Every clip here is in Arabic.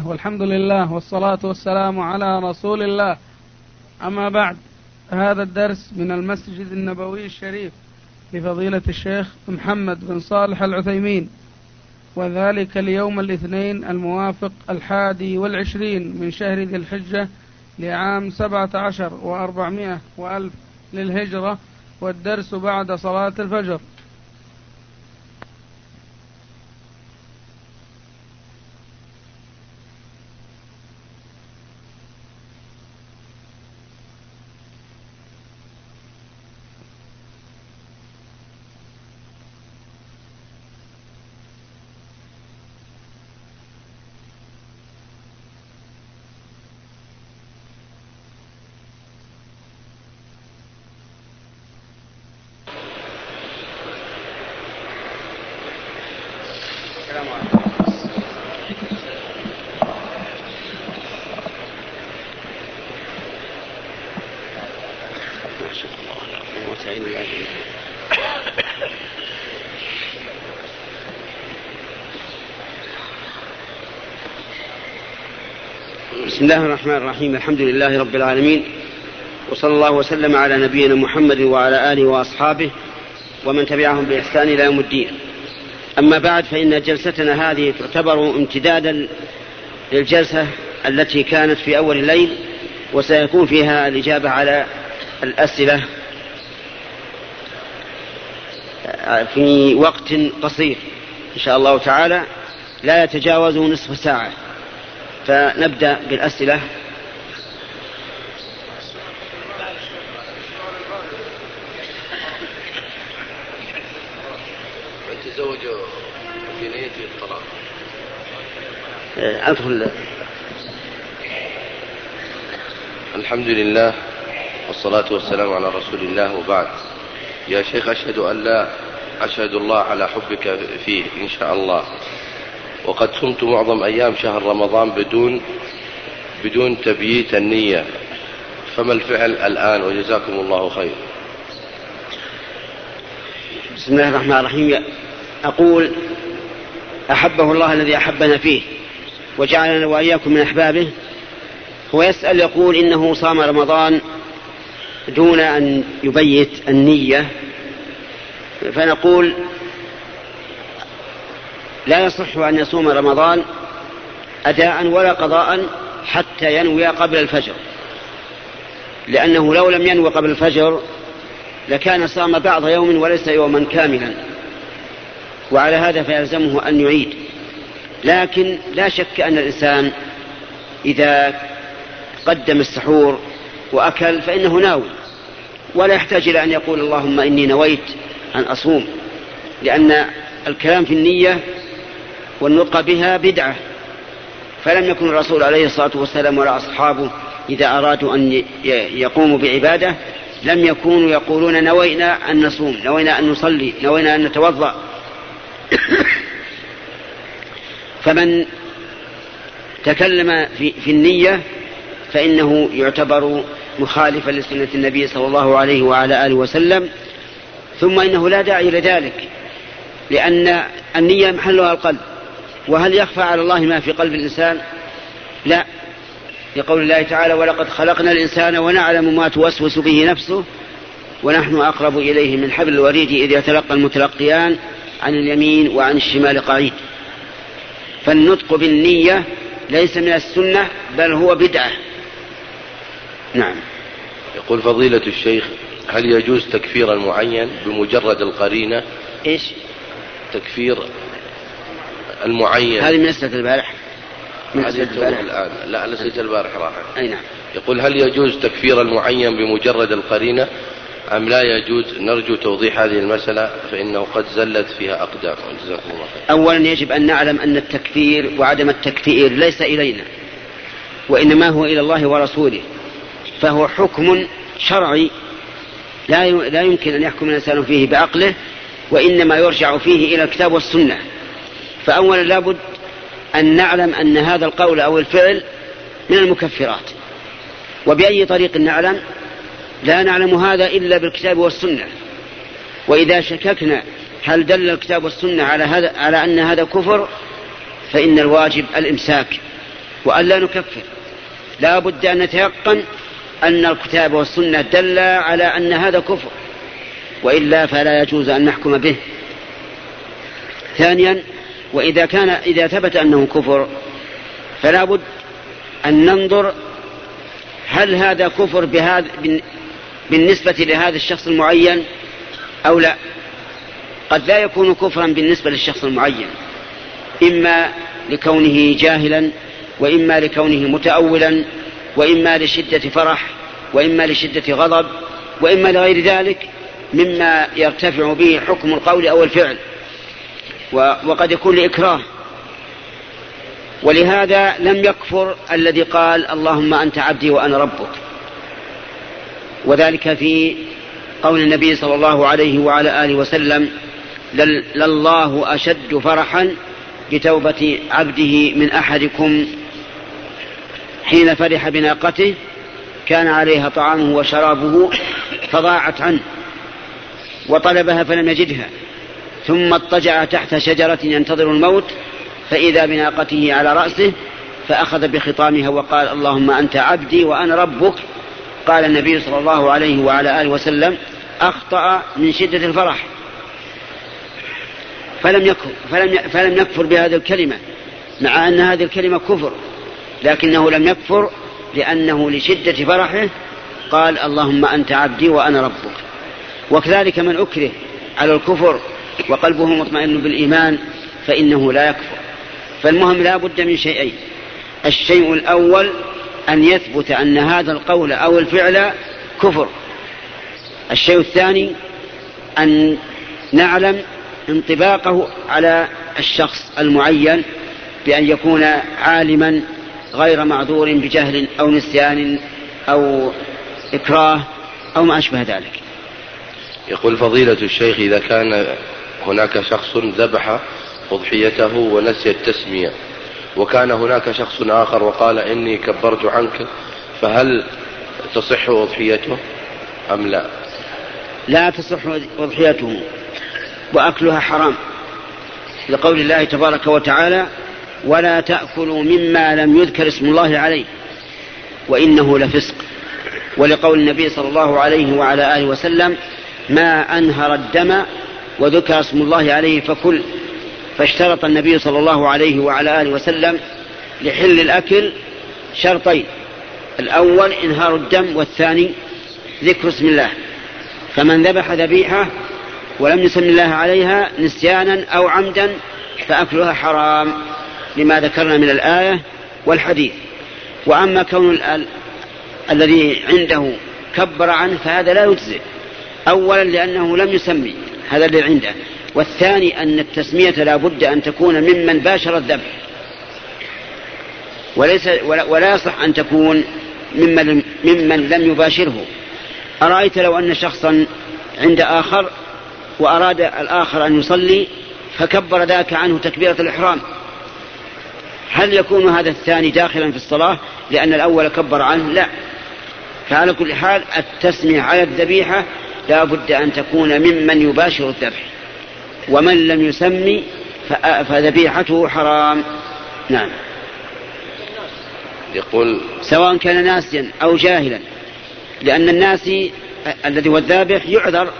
والحمد لله والصلاة والسلام على رسول الله. أما بعد هذا الدرس من المسجد النبوي الشريف لفضيلة الشيخ محمد بن صالح العثيمين وذلك اليوم الاثنين الموافق الحادي والعشرين من شهر ذي الحجة لعام سبعة عشر وأربعمائة وألف للهجرة والدرس بعد صلاة الفجر. بسم الله الرحمن الرحيم. الحمد لله رب العالمين. وصلى الله وسلم على نبينا محمد وعلى آله وأصحابه ومن تبعهم بإحسان إلى يوم الدين. أما بعد فإن جلستنا هذه تعتبر امتدادا للجلسة التي كانت في أول الليل وسيكون فيها الإجابة على الأسئلة في وقت قصير إن شاء الله تعالى لا يتجاوز نصف ساعة. فنبدأ بالأسئلة. في نية الطلاق. أدخل. الحمد لله والصلاة والسلام على رسول الله وبعد. يا شيخ أشهد أن لا أشهد الله على حبك فيه إن شاء الله. وقد صمت معظم أيام شهر رمضان بدون بدون تبييت النية. فما الفعل الآن وجزاكم الله خير. بسم الله الرحمن الرحيم. أقول أحبه الله الذي أحبنا فيه وجعلنا وإياكم من أحبابه. هو يسأل يقول إنه صام رمضان دون أن يبيت النية فنقول لا يصح أن يصوم رمضان أداء ولا قضاء حتى ينوي قبل الفجر. لأنه لو لم ينوي قبل الفجر لكان صام بعض يوم وليس يوما كاملا. وعلى هذا فيلزمه أن يعيد. لكن لا شك أن الإنسان إذا قدم السحور وأكل فإنه ناوي. ولا يحتاج إلى أن يقول اللهم إني نويت أن أصوم لأن الكلام في النية والنطق بها بدعة. فلم يكن الرسول عليه الصلاة والسلام ولا أصحابه إذا أرادوا أن يقوموا بعبادة لم يكونوا يقولون نوينا أن نصوم نوينا أن نصلي نوينا أن نتوضأ. فمن تكلم في, في النية فإنه يعتبر مخالفا لسنة النبي صلى الله عليه وعلى آله وسلم. ثم إنه لا داعي لذلك لأن النية محلها القلب. وهل يخفى على الله ما في قلب الإنسان؟ لا. لقول الله تعالى ولقد خلقنا الإنسان ونعلم ما توسوس به نفسه ونحن أقرب إليه من حبل الوريد إذ يتلقى المتلقيان عن اليمين وعن الشمال قعيد. فالنطق بالنية ليس من السنة بل هو بدعة. نعم. يقول فضيلة الشيخ هل يجوز تكفير المعين بمجرد القرينة؟ إيش؟ تكفير المعين. هذه من أسئلة البارح. من أسئلة البارح. الآن. لا أسئلة البارح راحت أي نعم. يقول هل يجوز تكفير المعين بمجرد القرينة؟ أم لا يجوز؟ نرجو توضيح هذه المسألة فإنه قد زلت فيها أقدام. جزاكم الله خير. أولا يجب أن نعلم أن التكفير وعدم التكفير ليس إلينا وإنما هو إلى الله ورسوله. فهو حكم شرعي. لا لا يمكن أن يحكم الإنسان فيه بعقله وإنما يرجع فيه إلى الكتاب والسنة. فأولا لابد أن نعلم أن هذا القول أو الفعل من المكفرات. وبأي طريق نعلم؟ لا نعلم هذا إلا بالكتاب والسنة. وإذا شككنا هل دل الكتاب والسنة على هذا على أن هذا كفر؟ فإن الواجب الإمساك. وأن لا نكفر. لا بد أن نتيقن أن الكتاب والسنة دل على أن هذا كفر وإلا فلا يجوز أن نحكم به. ثانيا وإذا كان إذا ثبت أنه كفر فلا بد أن ننظر هل هذا كفر بهذا بالنسبة لهذا الشخص المعين أو لا. قد لا يكون كفرا بالنسبة للشخص المعين إما لكونه جاهلا وإما لكونه متأولا وإما لشدة فرح وإما لشدة غضب وإما لغير ذلك مما يرتفع به حكم القول أو الفعل. وقد يكون لإكراه. ولهذا لم يكفر الذي قال اللهم أنت عبدي وأنا ربك. وذلك في قول النبي صلى الله عليه وعلى آله وسلم لله أشد فرحا بتوبة عبده من أحدكم حين فرح بناقته كان عليها طعامه وشرابه فضاعت عنه وطلبها فلم يجدها ثم اضطجع تحت شجرة ينتظر الموت فإذا بناقته على رأسه فأخذ بخطامها وقال اللهم أنت عبدي وأنا ربك قال النبي صلى الله عليه وعلى آله وسلم أخطأ من شدة الفرح فلم يكفر فلم فلم يكفر بهذه الكلمة مع أن هذه الكلمة كفر لكنه لم يكفر لأنه لشدة فرحه قال اللهم أنت عبدي وأنا ربك. وكذلك من أكره على الكفر وقلبه مطمئن بالإيمان فإنه لا يكفر. فالمهم لا بد من شيئين. الشيء الأول أن يثبت أن هذا القول أو الفعل كفر. الشيء الثاني أن نعلم انطباقه على الشخص المعين بأن يكون عالما غير معذور بجهل أو نسيان أو إكراه أو ما أشبه ذلك. يقول فضيلة الشيخ إذا كان هناك شخص ذبح أضحيته ونسي التسمية وكان هناك شخص آخر وقال إني كبرت عنك فهل تصح أضحيته أم لا؟ لا تصح أضحيته وأكلها حرام. لقول الله تبارك وتعالى ولا تأكلوا مما لم يذكر اسم الله عليه وإنه لفسق. ولقول النبي صلى الله عليه وعلى آله وسلم ما أنهر الدم وذكر اسم الله عليه فكل. فاشترط النبي صلى الله عليه وعلى آله وسلم لحل الأكل شرطين الأول إنهار الدم والثاني ذكر اسم الله. فمن ذبح ذبيحة ولم يسم الله عليها نسيانا أو عمدا فأكلها حرام. لما ذكرنا من الآية والحديث. وأما كون ال... الذي عنده كبر عنه فهذا لا يجزئ. أولا لأنه لم يسمي هذا الذي عنده. والثاني أن التسمية لا بد أن تكون ممن باشر الذبح. وليس ولا يصح أن تكون ممن, ممن لم يباشره. أرأيت لو أن شخصا عند آخر وأراد الآخر أن يصلي فكبر ذاك عنه تكبيرة الإحرام. هل يكون هذا الثاني داخلا في الصلاة؟ لأن الأول كبر عنه؟ لا. فعلى كل حال التسمية على الذبيحة لا بد أن تكون ممن يباشر الذبح. ومن لم يسمي فذبيحته حرام. نعم. يقول سواء كان ناسيا أو جاهلا. لأن الناسي الذي هو الذابح يعذر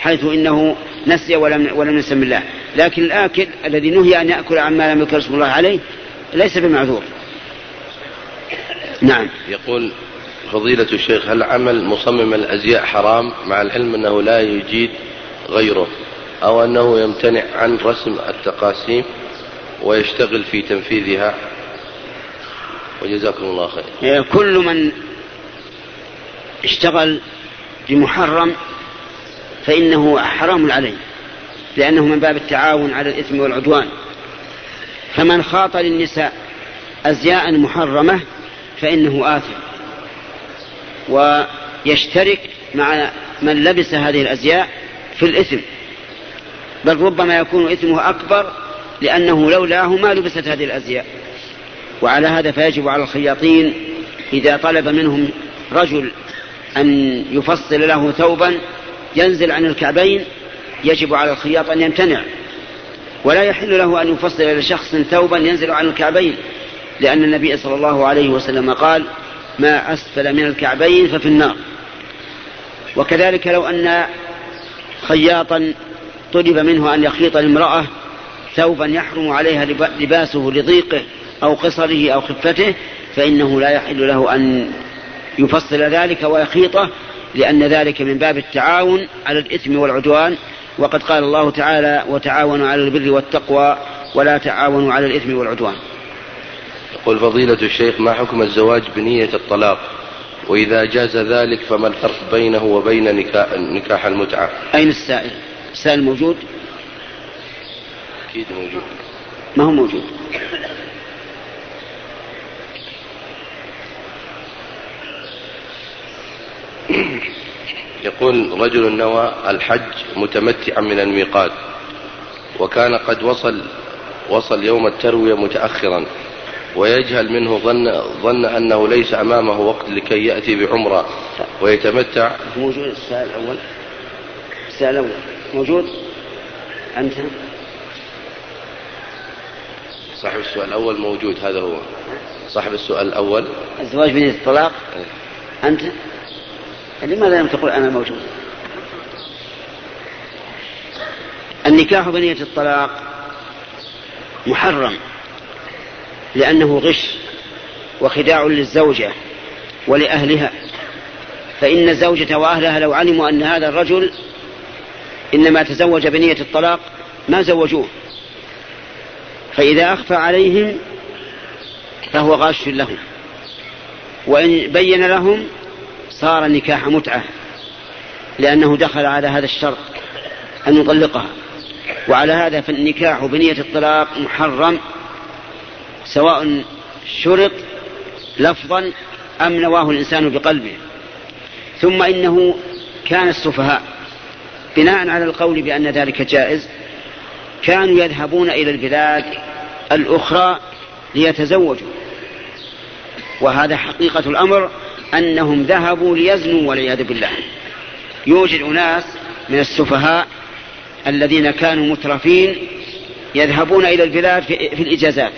حيث إنه نسي ولم, ولم يسم الله. لكن الآكل الذي نهي أن يأكل عما لم يذكر اسم الله عليه ليس بمعذور. نعم. يقول فضيلة الشيخ هل عمل مصمم الأزياء حرام مع العلم أنه لا يجيد غيره أو أنه يمتنع عن رسم التقاسيم ويشتغل في تنفيذها؟ وجزاكم الله خير. إيه، كل من اشتغل بمحرم فإنه حرام عليه لأنه من باب التعاون على الإثم والعدوان. فمن خاط للنساء أزياء محرمة فإنه آثم. ويشترك مع من لبس هذه الأزياء في الإثم. بل ربما يكون إثمه أكبر لأنه لولاه ما لبست هذه الأزياء. وعلى هذا فيجب على الخياطين إذا طلب منهم رجل أن يفصل له ثوبا ينزل عن الكعبين يجب على الخياط أن يمتنع. ولا يحل له أن يفصل لشخص ثوبا ينزل عن الكعبين لأن النبي صلى الله عليه وسلم قال ما أسفل من الكعبين ففي النار. وكذلك لو أن خياطا طلب منه أن يخيط لامرأة ثوبا يحرم عليها لباسه لضيقه أو قصره أو خفته فإنه لا يحل له أن يفصل ذلك ويخيطه لأن ذلك من باب التعاون على الإثم والعدوان وقد قال الله تعالى وتعاونوا على البر والتقوى ولا تعاونوا على الإثم والعدوان. يقول فضيلة الشيخ ما حكم الزواج بنية الطلاق؟ وإذا جاز ذلك فما الفرق بينه وبين نكاح, نكاح المتعة؟ أين السائل؟ السائل موجود؟ أكيد موجود. ما هو موجود؟ يقول رجل نوى الحج متمتعا من الميقات وكان قد وصل وصل يوم التروية متأخرا ويجهل منه ظن ظن أنه ليس أمامه وقت لكي يأتي بعمرة ويتمتع. موجود السؤال الأول؟ السؤال الأول. موجود؟ أنت؟ صاحب السؤال الأول موجود هذا هو. صاحب السؤال الأول. الزواج بنية الطلاق؟ أنت؟ لماذا لم تقول أنا موجود؟ النكاح بنية الطلاق محرم لأنه غش وخداع للزوجة ولأهلها فإن الزوجة وأهلها لو علموا أن هذا الرجل إنما تزوج بنية الطلاق ما زوجوه فإذا أخفى عليهم فهو غاش لهم وإن بين لهم صار النكاح متعة لأنه دخل على هذا الشرط أن يطلقها. وعلى هذا فالنكاح بنية الطلاق محرم سواء شرط لفظا أم نواه الإنسان بقلبه. ثم إنه كان السفهاء بناء على القول بأن ذلك جائز كانوا يذهبون إلى البلاد الأخرى ليتزوجوا. وهذا حقيقة الأمر أنهم ذهبوا ليزنوا والعياذ بالله. يوجد أناس من السفهاء الذين كانوا مترفين يذهبون إلى البلاد في, الإجازات.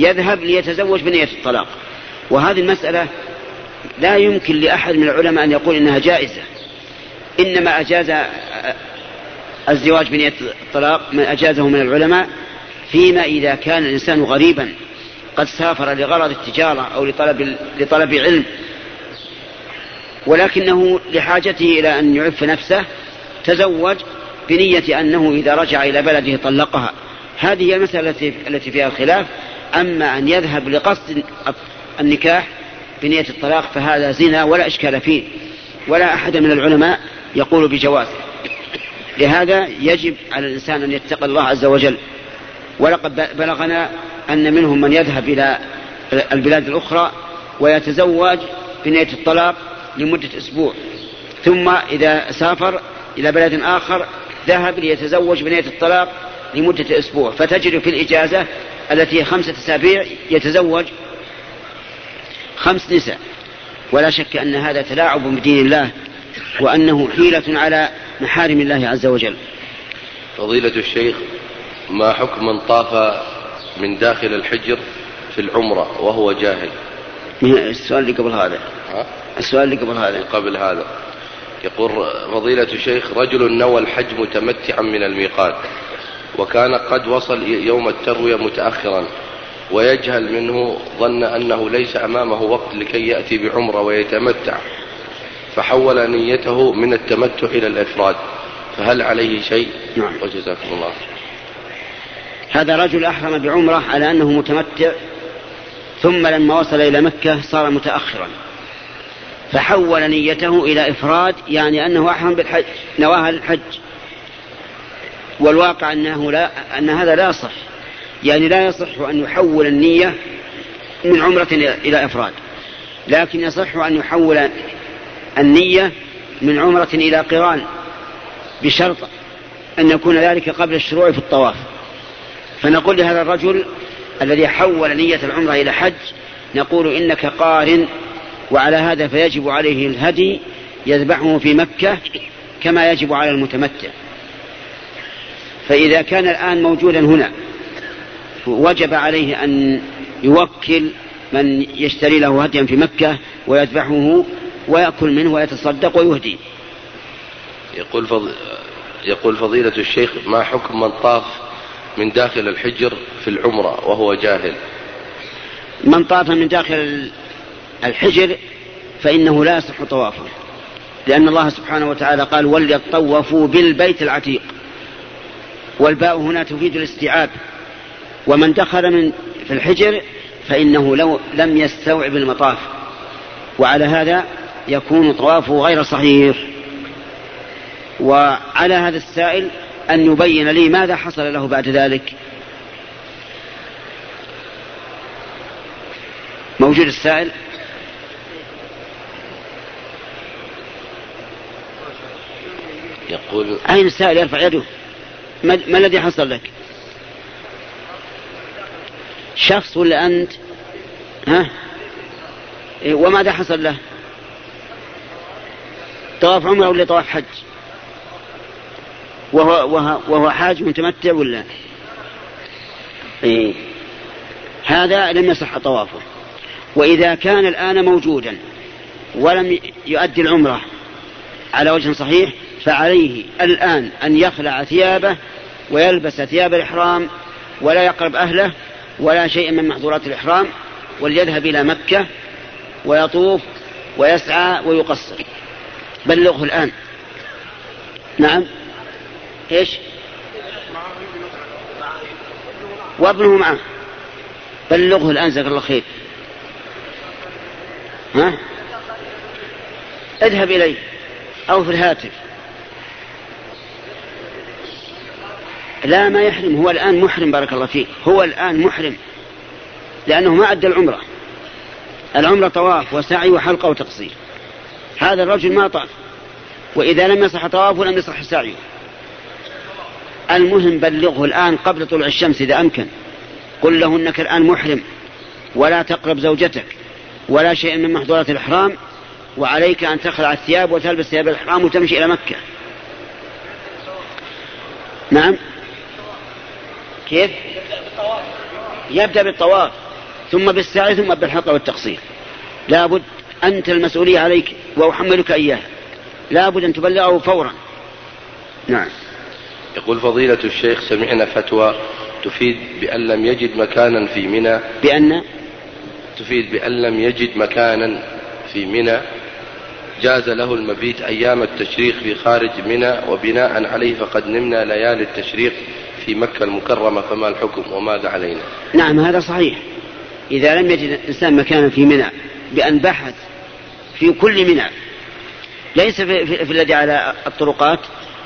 يذهب ليتزوج بنية الطلاق. وهذه المسألة لا يمكن لأحد من العلماء أن يقول إنها جائزة. إنما أجاز الزواج بنية الطلاق من أجازه من العلماء فيما إذا كان الإنسان غريبا قد سافر لغرض التجارة أو لطلب, لطلب علم ولكنه لحاجته إلى أن يعف نفسه تزوج بنية أنه إذا رجع إلى بلده طلقها. هذه هي المسألة التي فيها الخلاف. أما أن يذهب لقصد النكاح بنية الطلاق فهذا زنا ولا إشكال فيه ولا أحد من العلماء يقول بجوازه لهذا يجب على الإنسان أن يتقي الله عز وجل. ولقد بلغنا أن منهم من يذهب إلى البلاد الأخرى ويتزوج بنية الطلاق لمدة أسبوع. ثم إذا سافر إلى بلد آخر ذهب ليتزوج بنية الطلاق لمدة أسبوع. فتجد في الإجازة التي هي خمسة أسابيع يتزوج خمس نساء. ولا شك أن هذا تلاعب بدين الله وأنه حيلة على محارم الله عز وجل. فضيلة الشيخ ما حكم من طاف من داخل الحجر في العمرة وهو جاهل؟ السؤال اللي قبل هذا. ها؟ السؤال اللي قبل هذا. قبل هذا. يقول فضيلة الشيخ رجل نوى الحج متمتعا من الميقات وكان قد وصل يوم التروية متأخرا ويجهل منه ظن أنه ليس أمامه وقت لكي يأتي بعمرة ويتمتع فحول نيته من التمتع إلى الإفراد. فهل عليه شيء؟ نعم. وجزاكم الله. هذا رجل أحرم بعمرة على أنه متمتع ثم لما وصل إلى مكة صار متأخرا. فحول نيته إلى إفراد يعني أنه أحرم بالحج نواها الحج والواقع أنه لا أن هذا لا يصح. يعني لا يصح أن يحول النية من عمرة إلى إفراد. لكن يصح أن يحول النية من عمرة إلى قران بشرط أن يكون ذلك قبل الشروع في الطواف. فنقول لهذا الرجل الذي حول نية العمرة إلى حج نقول إنك قارن وعلى هذا فيجب عليه الهدي يذبحه في مكة كما يجب على المتمتع. فإذا كان الآن موجودا هنا وجب عليه أن يوكل من يشتري له هديا في مكة ويذبحه ويأكل منه ويتصدق ويهدي. يقول فض... يقول فضيلة الشيخ ما حكم من طاف من داخل الحجر في العمرة وهو جاهل؟ من طاف من داخل الحجر فإنه لا يصح طوافه لأن الله سبحانه وتعالى قال وليطوفوا بالبيت العتيق والباء هنا تفيد الاستيعاب. ومن دخل من في الحجر فإنه لو لم يستوعب المطاف. وعلى هذا يكون طوافه غير صحيح. وعلى هذا السائل أن يبين لي ماذا حصل له بعد ذلك. موجود السائل؟ يقول أين السائل؟ يرفع يده. ما, الذي حصل لك؟ شخص ولا أنت؟ ها؟ إيه، وماذا حصل له؟ طواف عمرة ولا طواف حج؟ وهو, وهو, وهو حاج متمتع ولا؟ إيه. هذا لم يصح طوافه. وإذا كان الآن موجودا ولم يؤدي العمرة على وجه صحيح فعليه الآن أن يخلع ثيابه ويلبس ثياب الإحرام ولا يقرب أهله ولا شيء من محظورات الإحرام وليذهب إلى مكة ويطوف ويسعى ويقصر. بلغه الآن. نعم. إيش؟ وابنه معه. بلغه الآن جزاك الله خير. ها؟ اذهب إليه أو في الهاتف. لا ما يحرم هو الآن محرم بارك الله فيك. هو الآن محرم لأنه ما أدى العمرة. العمرة طواف وسعي وحلقة وتقصير. هذا الرجل ما طاف وإذا لم يصح طوافه لم يصح سعيه. المهم بلغه الآن قبل طلوع الشمس إذا أمكن. قل له إنك الآن محرم ولا تقرب زوجتك ولا شيء من محظورات الإحرام وعليك أن تخلع الثياب وتلبس ثياب الإحرام وتمشي إلى مكة. نعم؟ كيف؟ يبدأ بالطواف ثم بالسعي ثم بالحلقة والتقصير. لابد أنت المسؤولية عليك وأحملك إياها. لابد أن تبلغه فورا. نعم. يقول فضيلة الشيخ سمعنا فتوى تفيد بأن لم يجد مكانا في منى. بأن؟ تفيد بأن لم يجد مكانا في منى. جاز له المبيت أيام التشريق في خارج منى وبناء عليه فقد نمنا ليالي التشريق. في مكة المكرمة فما الحكم وماذا علينا؟ نعم هذا صحيح. إذا لم يجد الإنسان مكانا في منى بأن بحث في كل منى. ليس في, في, في الذي على الطرقات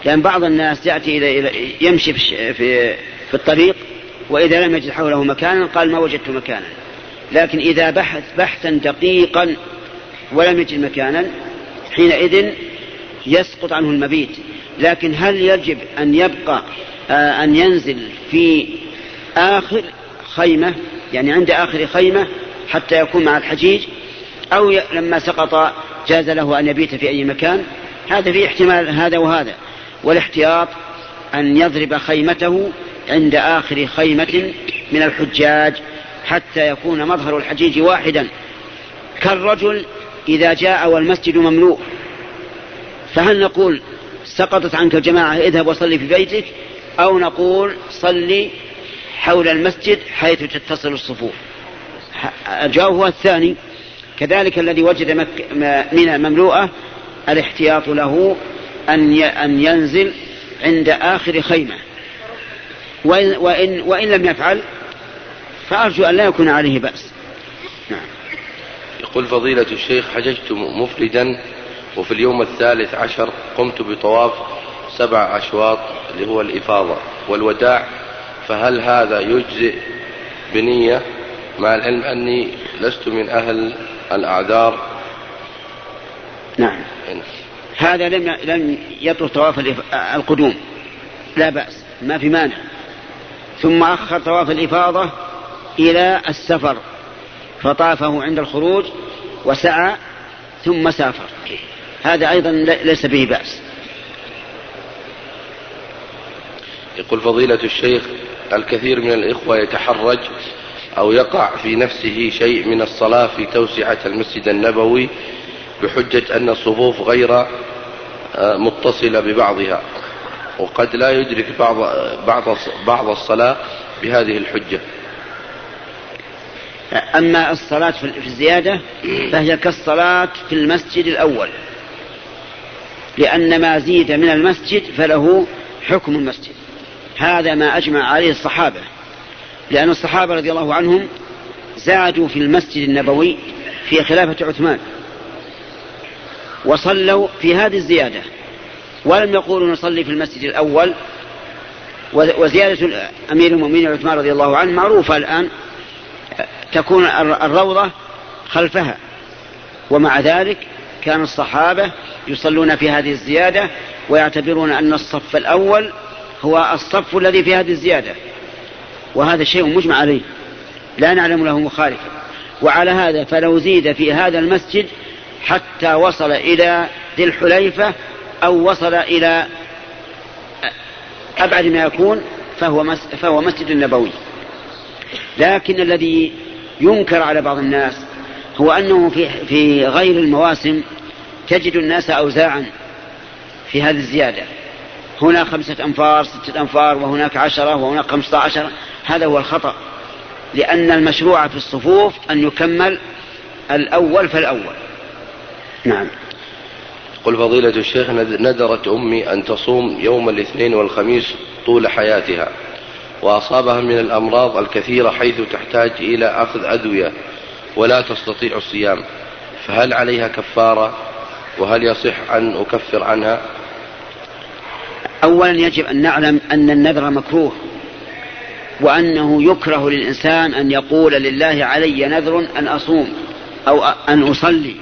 لأن بعض الناس يأتي إلى يمشي في, في, في الطريق وإذا لم يجد حوله مكانا قال ما وجدت مكانا. لكن إذا بحث بحثا دقيقا ولم يجد مكانا حينئذ يسقط عنه المبيت. لكن هل يجب أن يبقى أن ينزل في آخر خيمة يعني عند آخر خيمة حتى يكون مع الحجيج أو لما سقط جاز له أن يبيت في أي مكان. هذا في احتمال هذا وهذا. والاحتياط أن يضرب خيمته عند آخر خيمة من الحجاج حتى يكون مظهر الحجيج واحدا. كالرجل إذا جاء والمسجد مملوء فهل نقول سقطت عنك الجماعة اذهب وصلي في بيتك؟ أو نقول صلي حول المسجد حيث تتصل الصفوف. الجواب هو الثاني. كذلك الذي وجد منى مملوءة الاحتياط له أن أن ينزل عند آخر خيمة. وإن, وإن, وإن لم يفعل فأرجو أن لا يكون عليه بأس. نعم. يقول فضيلة الشيخ حججت مفردا وفي اليوم الثالث عشر قمت بطواف سبع أشواط اللي هو الإفاضة والوداع فهل هذا يجزئ بنية؟ مع العلم أني لست من أهل الأعذار. نعم. هذا لم لم يطرق طواف القدوم. لا بأس ما في مانع. ثم أخر طواف الإفاضة إلى السفر فطافه عند الخروج وسعى ثم سافر. هذا أيضا ليس به بأس. يقول فضيلة الشيخ الكثير من الإخوة يتحرج أو يقع في نفسه شيء من الصلاة في توسعة المسجد النبوي بحجة أن الصفوف غير آه، متصلة ببعضها وقد لا يدرك بعض بعض بعض الصلاة بهذه الحجة. أما الصلاة في الزيادة فهي كالصلاة في المسجد الأول لأن ما زيد من المسجد فله حكم المسجد هذا ما أجمع عليه الصحابة لأن الصحابة رضي الله عنهم زادوا في المسجد النبوي في خلافة عثمان وصلوا في هذه الزيادة ولم يقولوا نصلي في المسجد الأول وزيادة أمير المؤمنين عثمان رضي الله عنه معروفة الآن تكون الروضة خلفها ومع ذلك كان الصحابة يصلون في هذه الزيادة ويعتبرون أن الصف الأول هو الصف الذي في هذه الزيادة. وهذا شيء مجمع عليه. لا نعلم له مخالفا. وعلى هذا فلو زيد في هذا المسجد حتى وصل إلى ذي الحليفة أو وصل إلى أبعد ما يكون فهو فهو مسجد نبوي. لكن الذي ينكر على بعض الناس هو أنه في في غير المواسم تجد الناس أوزاعا في هذه الزيادة. هنا خمسة أنفار ستة أنفار وهناك عشرة وهناك خمسة عشر. هذا هو الخطأ لأن المشروع في الصفوف أن يكمل الأول فالأول. نعم. قل فضيلة الشيخ ندرت أمي أن تصوم يوم الاثنين والخميس طول حياتها وأصابها من الأمراض الكثيرة حيث تحتاج إلى أخذ أدوية ولا تستطيع الصيام. فهل عليها كفارة؟ وهل يصح أن أكفر عنها؟ أولا يجب أن نعلم أن النذر مكروه وأنه يكره للإنسان أن يقول لله علي نذر أن أصوم أو أن أصلي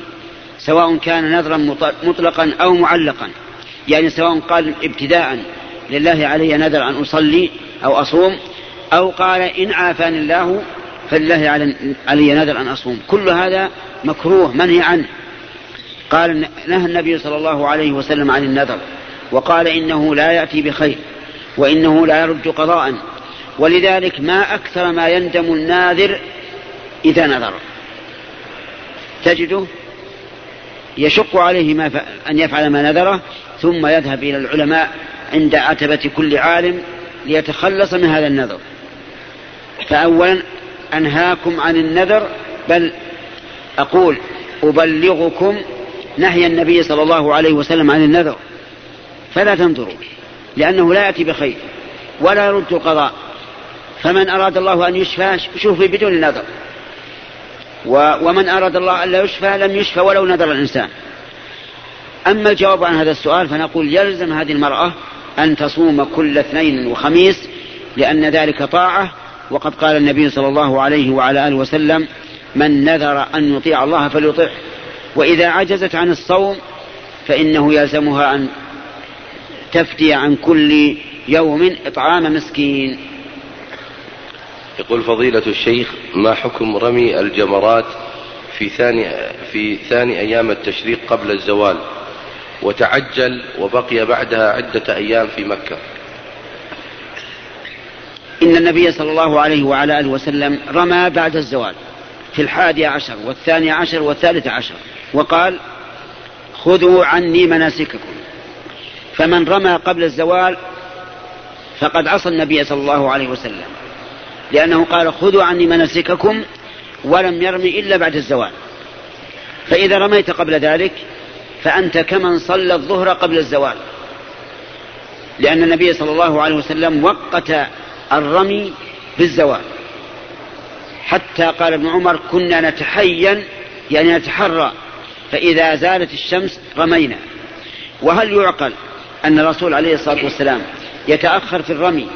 سواء كان نذرا مطلقا أو معلقا. يعني سواء قال ابتداء لله علي نذر أن أصلي أو أصوم أو قال إن عافاني الله فلله علي نذر أن أصوم. كل هذا مكروه منهي عنه. قال نهى النبي صلى الله عليه وسلم عن النذر. وقال إنه لا يأتي بخير وإنه لا يرد قضاء ولذلك ما أكثر ما يندم الناذر إذا نذر. تجده يشق عليه ما ف... أن يفعل ما نذره ثم يذهب إلى العلماء عند عتبة كل عالم ليتخلص من هذا النذر. فأولا أنهاكم عن النذر بل أقول أبلغكم نهي النبي صلى الله عليه وسلم عن النذر. فلا تنظروا لأنه لا يأتي بخير ولا يرد القضاء فمن أراد الله أن يشفى شوفي بدون نذر ومن أراد الله أن لا يشفى لم يشفى ولو نذر الإنسان. أما الجواب عن هذا السؤال فنقول يلزم هذه المرأة أن تصوم كل اثنين وخميس لأن ذلك طاعة. وقد قال النبي صلى الله عليه وعلى آله وسلم من نذر أن يطيع الله فليطعه. وإذا عجزت عن الصوم فإنه يلزمها أن تفتي عن كل يوم إطعام مسكين. يقول فضيلة الشيخ ما حكم رمي الجمرات في ثاني في ثاني أيام التشريق قبل الزوال؟ وتعجل وبقي بعدها عدة أيام في مكة. إن النبي صلى الله عليه وعلى آله وسلم رمى بعد الزوال في الحادي عشر والثاني عشر والثالث عشر وقال خذوا عني مناسككم. فمن رمى قبل الزوال فقد عصى النبي صلى الله عليه وسلم. لأنه قال خذوا عني مناسككم ولم يرمي إلا بعد الزوال. فإذا رميت قبل ذلك فأنت كمن صلى الظهر قبل الزوال. لأن النبي صلى الله عليه وسلم وقت الرمي بالزوال. حتى قال ابن عمر كنا نتحين يعني نتحرى فإذا زالت الشمس رمينا. وهل يعقل أن الرسول عليه الصلاة والسلام يتأخر في الرمي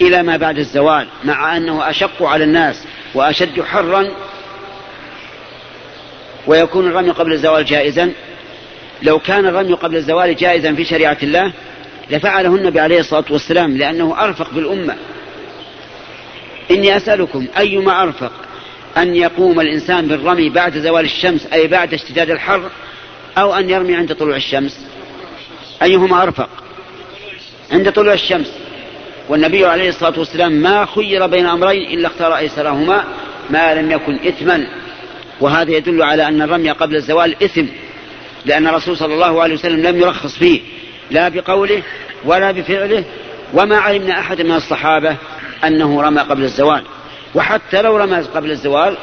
إلى ما بعد الزوال مع أنه أشق على الناس وأشد حرا ويكون الرمي قبل الزوال جائزا. لو كان الرمي قبل الزوال جائزا في شريعة الله لفعله النبي عليه الصلاة والسلام لأنه أرفق بالأمة إني أسألكم أيما أرفق أن يقوم الإنسان بالرمي بعد زوال الشمس أي بعد اشتداد الحر أو أن يرمي عند طلوع الشمس؟ أيهما أرفق عند طلوع الشمس. والنبي عليه الصلاة والسلام ما خير بين أمرين إلا اختار أيسرهما ما لم يكن إثما. وهذا يدل على أن الرمي قبل الزوال إثم لأن الرسول صلى الله عليه وسلم لم يرخص فيه لا بقوله ولا بفعله. وما علمنا أحد من الصحابة أنه رمى قبل الزوال. وحتى لو رمى قبل الزوال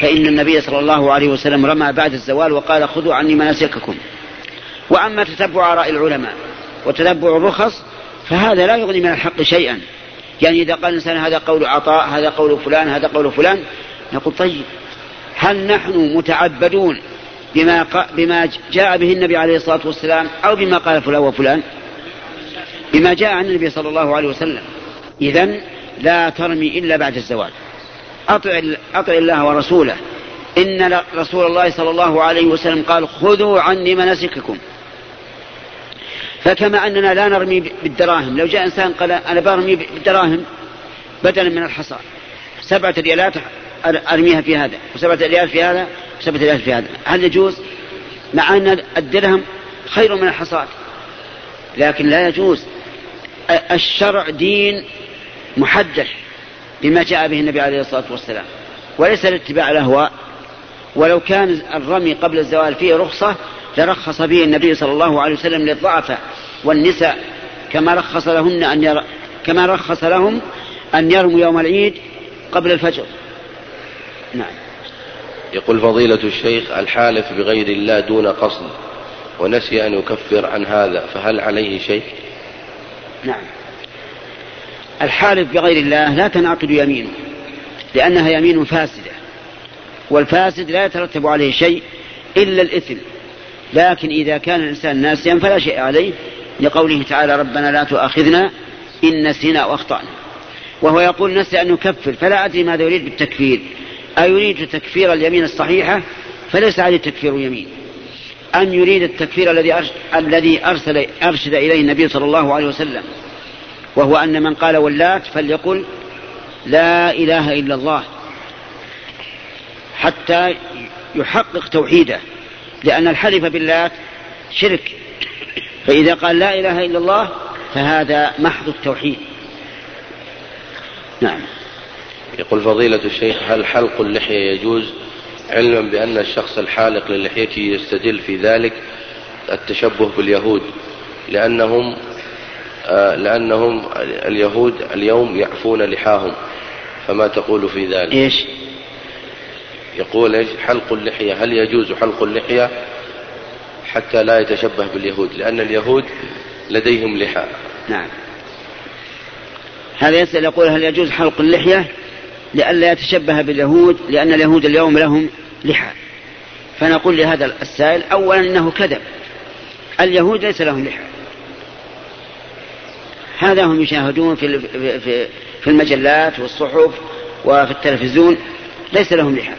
فإن النبي صلى الله عليه وسلم رمى بعد الزوال وقال خذوا عني مناسككم. وأما تتبع آراء العلماء وتتبع الرخص فهذا لا يغني من الحق شيئا. يعني إذا قال الإنسان هذا قول عطاء هذا قول فلان هذا قول فلان نقول طيب هل نحن متعبدون بما, بما جاء به النبي عليه الصلاة والسلام أو بما قال فلان وفلان؟ بما جاء عن النبي صلى الله عليه وسلم. إذا لا ترمي إلا بعد الزوال. أطع, أطع الله ورسوله. إن رسول الله صلى الله عليه وسلم قال خذوا عني مناسككم. فكما أننا لا نرمي بالدراهم لو جاء إنسان قال أنا برمي بالدراهم بدلا من الحصى. سبعة ريالات أرميها في هذا وسبعة ريال في هذا وسبعة ريال في هذا. هل يجوز؟ مع أن الدرهم خير من الحصاد. لكن لا يجوز. الشرع دين محدث بما جاء به النبي عليه الصلاة والسلام. وليس لاتباع الأهواء. ولو كان الرمي قبل الزوال فيه رخصة لرخص به النبي صلى الله عليه وسلم للضعفاء والنساء كما رخص لهن أن ير... كما رخص لهم أن يرموا يوم العيد قبل الفجر. نعم. يقول فضيلة الشيخ الحالف بغير الله دون قصد ونسي أن يكفر عن هذا فهل عليه شيء؟ نعم. الحالف بغير الله لا تنعقد يمينه لأنها يمين فاسدة والفاسد لا يترتب عليه شيء إلا الإثم. لكن إذا كان الإنسان ناسيا فلا شيء عليه لقوله تعالى ربنا لا تؤاخذنا إن نسينا وأخطأنا. وهو يقول نسي أن نكفر فلا أدري ماذا يريد بالتكفير. أيريد تكفير اليمين الصحيحة؟ فليس عليه تكفير يمين أم يريد التكفير الذي الذي أرسل أرشد إليه النبي صلى الله عليه وسلم؟ وهو أن من قال ولات فليقل لا إله إلا الله حتى يحقق توحيده. لأن الحلف بالله شرك. فإذا قال لا إله إلا الله فهذا محض التوحيد. نعم. يقول فضيلة الشيخ هل حلق اللحية يجوز؟ علما بأن الشخص الحالق للحيته يستدل في ذلك التشبه باليهود لأنهم آه لأنهم اليهود اليوم يعفون لحاهم. فما تقول في ذلك؟ إيش؟ يقول إيش؟ حلق اللحية. هل يجوز حلق اللحية؟ حتى لا يتشبه باليهود لأن اليهود لديهم لحى. نعم. هذا يسأل يقول هل يجوز حلق اللحية؟ لئلا يتشبه باليهود لأن اليهود اليوم لهم لحى. فنقول لهذا السائل أولا إنه كذب. اليهود ليس لهم لحى. هذا هم يشاهدون في في المجلات والصحف وفي التلفزيون ليس لهم لحى.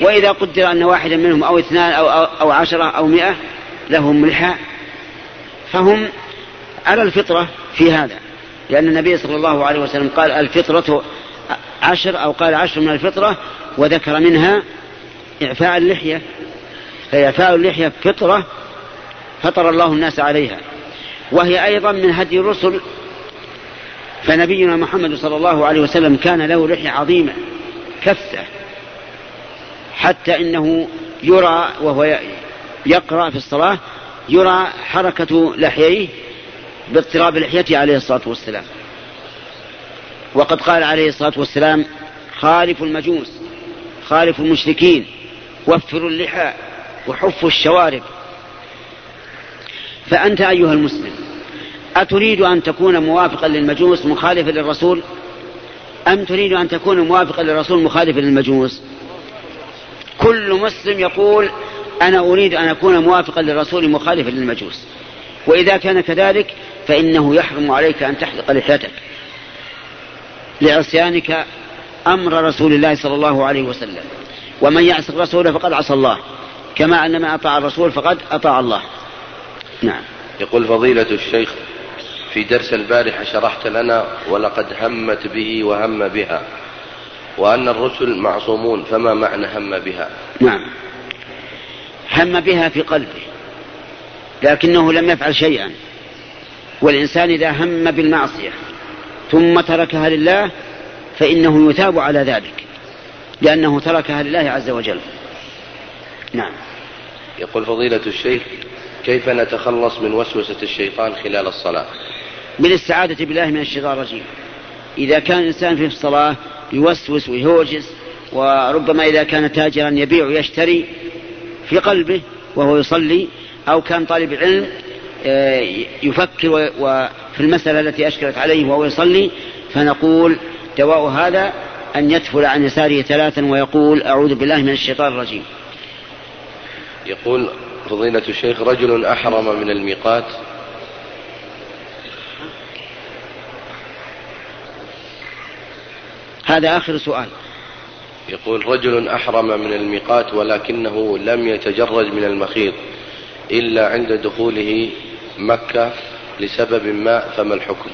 وإذا قدر أن واحدا منهم أو اثنان أو, أو, أو عشرة أو مئة لهم لحى فهم على الفطرة في هذا. لأن النبي صلى الله عليه وسلم قال الفطرة عشر أو قال عشر من الفطرة وذكر منها إعفاء اللحية. فإعفاء اللحية فطرة فطر الله الناس عليها. وهي أيضا من هدي الرسل. فنبينا محمد صلى الله عليه وسلم كان له لحية عظيمة كثة حتى إنه يرى وهو يقرأ في الصلاة يرى حركة لحييه باضطراب لحيته عليه الصلاة والسلام. وقد قال عليه الصلاة والسلام خالف المجوس خالف المشركين وفروا اللحى وحفوا الشوارب. فأنت أيها المسلم أتريد أن تكون موافقا للمجوس مخالفا للرسول؟ أم تريد أن تكون موافقا للرسول مخالفا للمجوس؟ كل مسلم يقول أنا أريد أن أكون موافقا للرسول مخالفا للمجوس. وإذا كان كذلك فإنه يحرم عليك أن تحلق لحيتك. لعصيانك أمر رسول الله صلى الله عليه وسلم. ومن يعص الرسول فقد عصى الله. كما أن من أطاع الرسول فقد أطاع الله. نعم. يقول فضيلة الشيخ في درس البارحة شرحت لنا ولقد همت به وهم بها. وأن الرسل معصومون فما معنى هم بها؟ نعم. هم بها في قلبه لكنه لم يفعل شيئا. والإنسان إذا هم بالمعصية ثم تركها لله فإنه يثاب على ذلك لأنه تركها لله عز وجل. نعم. يقول فضيلة الشيخ كيف نتخلص من وسوسة الشيطان خلال الصلاة؟ بالاستعاذة بالله من الشيطان الرجيم. إذا كان الإنسان في الصلاة يوسوس ويهوجس وربما إذا كان تاجرا يبيع ويشتري في قلبه وهو يصلي أو كان طالب علم آه، يفكر وفي المسألة التي أشكلت عليه وهو يصلي فنقول دواء هذا أن يتفل عن يساره ثلاثا ويقول أعوذ بالله من الشيطان الرجيم. يقول فضيلة الشيخ رجل أحرم من الميقات هذا آخر سؤال. يقول رجل أحرم من الميقات ولكنه لم يتجرد من المخيط إلا عند دخوله مكة لسبب ما فما الحكم؟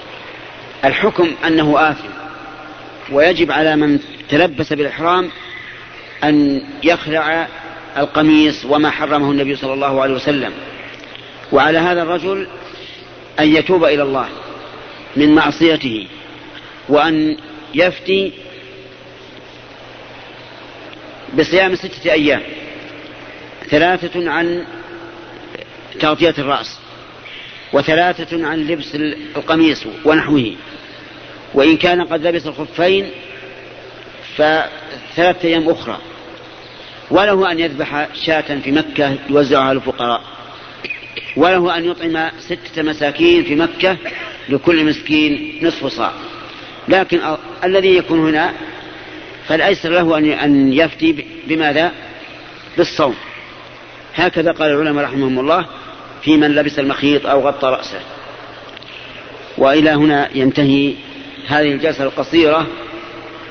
الحكم أنه آثم ويجب على من تلبس بالإحرام أن يخلع القميص وما حرمه النبي صلى الله عليه وسلم. وعلى هذا الرجل أن يتوب إلى الله من معصيته وأن يفتي بصيام ستة أيام. ثلاثة عن تغطية الرأس وثلاثة عن لبس القميص ونحوه. وإن كان قد لبس الخفين فثلاثة أيام أخرى. وله أن يذبح شاة في مكة يوزعها الفقراء وله أن يطعم ستة مساكين في مكة لكل مسكين نصف صاع. لكن الذي يكون هنا فالأيسر له أن يفتي بماذا؟ بالصوم. هكذا قال العلماء رحمهم الله في من لبس المخيط أو غطى رأسه. وإلى هنا ينتهي هذه الجلسة القصيرة.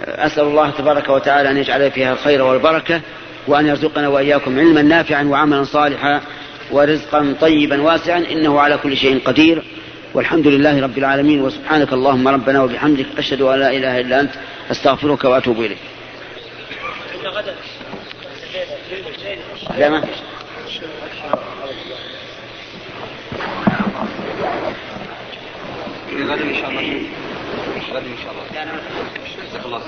أسأل الله تبارك وتعالى أن يجعل فيها الخير والبركة وأن يرزقنا وإياكم علما نافعا وعملا صالحا ورزقا طيبا واسعا إنه على كل شيء قدير. والحمد لله رب العالمين وسبحانك اللهم ربنا وبحمدك أشهد أن لا إله إلا أنت أستغفرك وأتوب إليك. غدا إن شاء الله. غدا إن شاء الله.